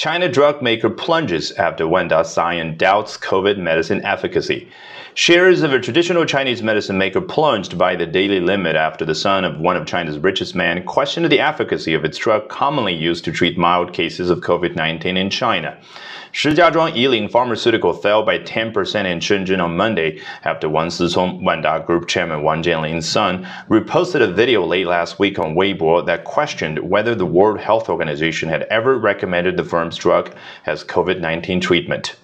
China drug maker plunges after Wanda Science doubts COVID medicine efficacy. Shares of a traditional Chinese medicine maker plunged by the daily limit after the son of one of China's richest men questioned the efficacy of its drug commonly used to treat mild cases of COVID 19 in China. Shijiazhuang Yiling Pharmaceutical fell by 10% in Shenzhen on Monday after Wang Sicong, Wanda Group chairman Wang Jianlin's son, reposted a video late last week on Weibo that questioned whether the World Health Organization had ever recommended the firm's drug as COVID 19 treatment.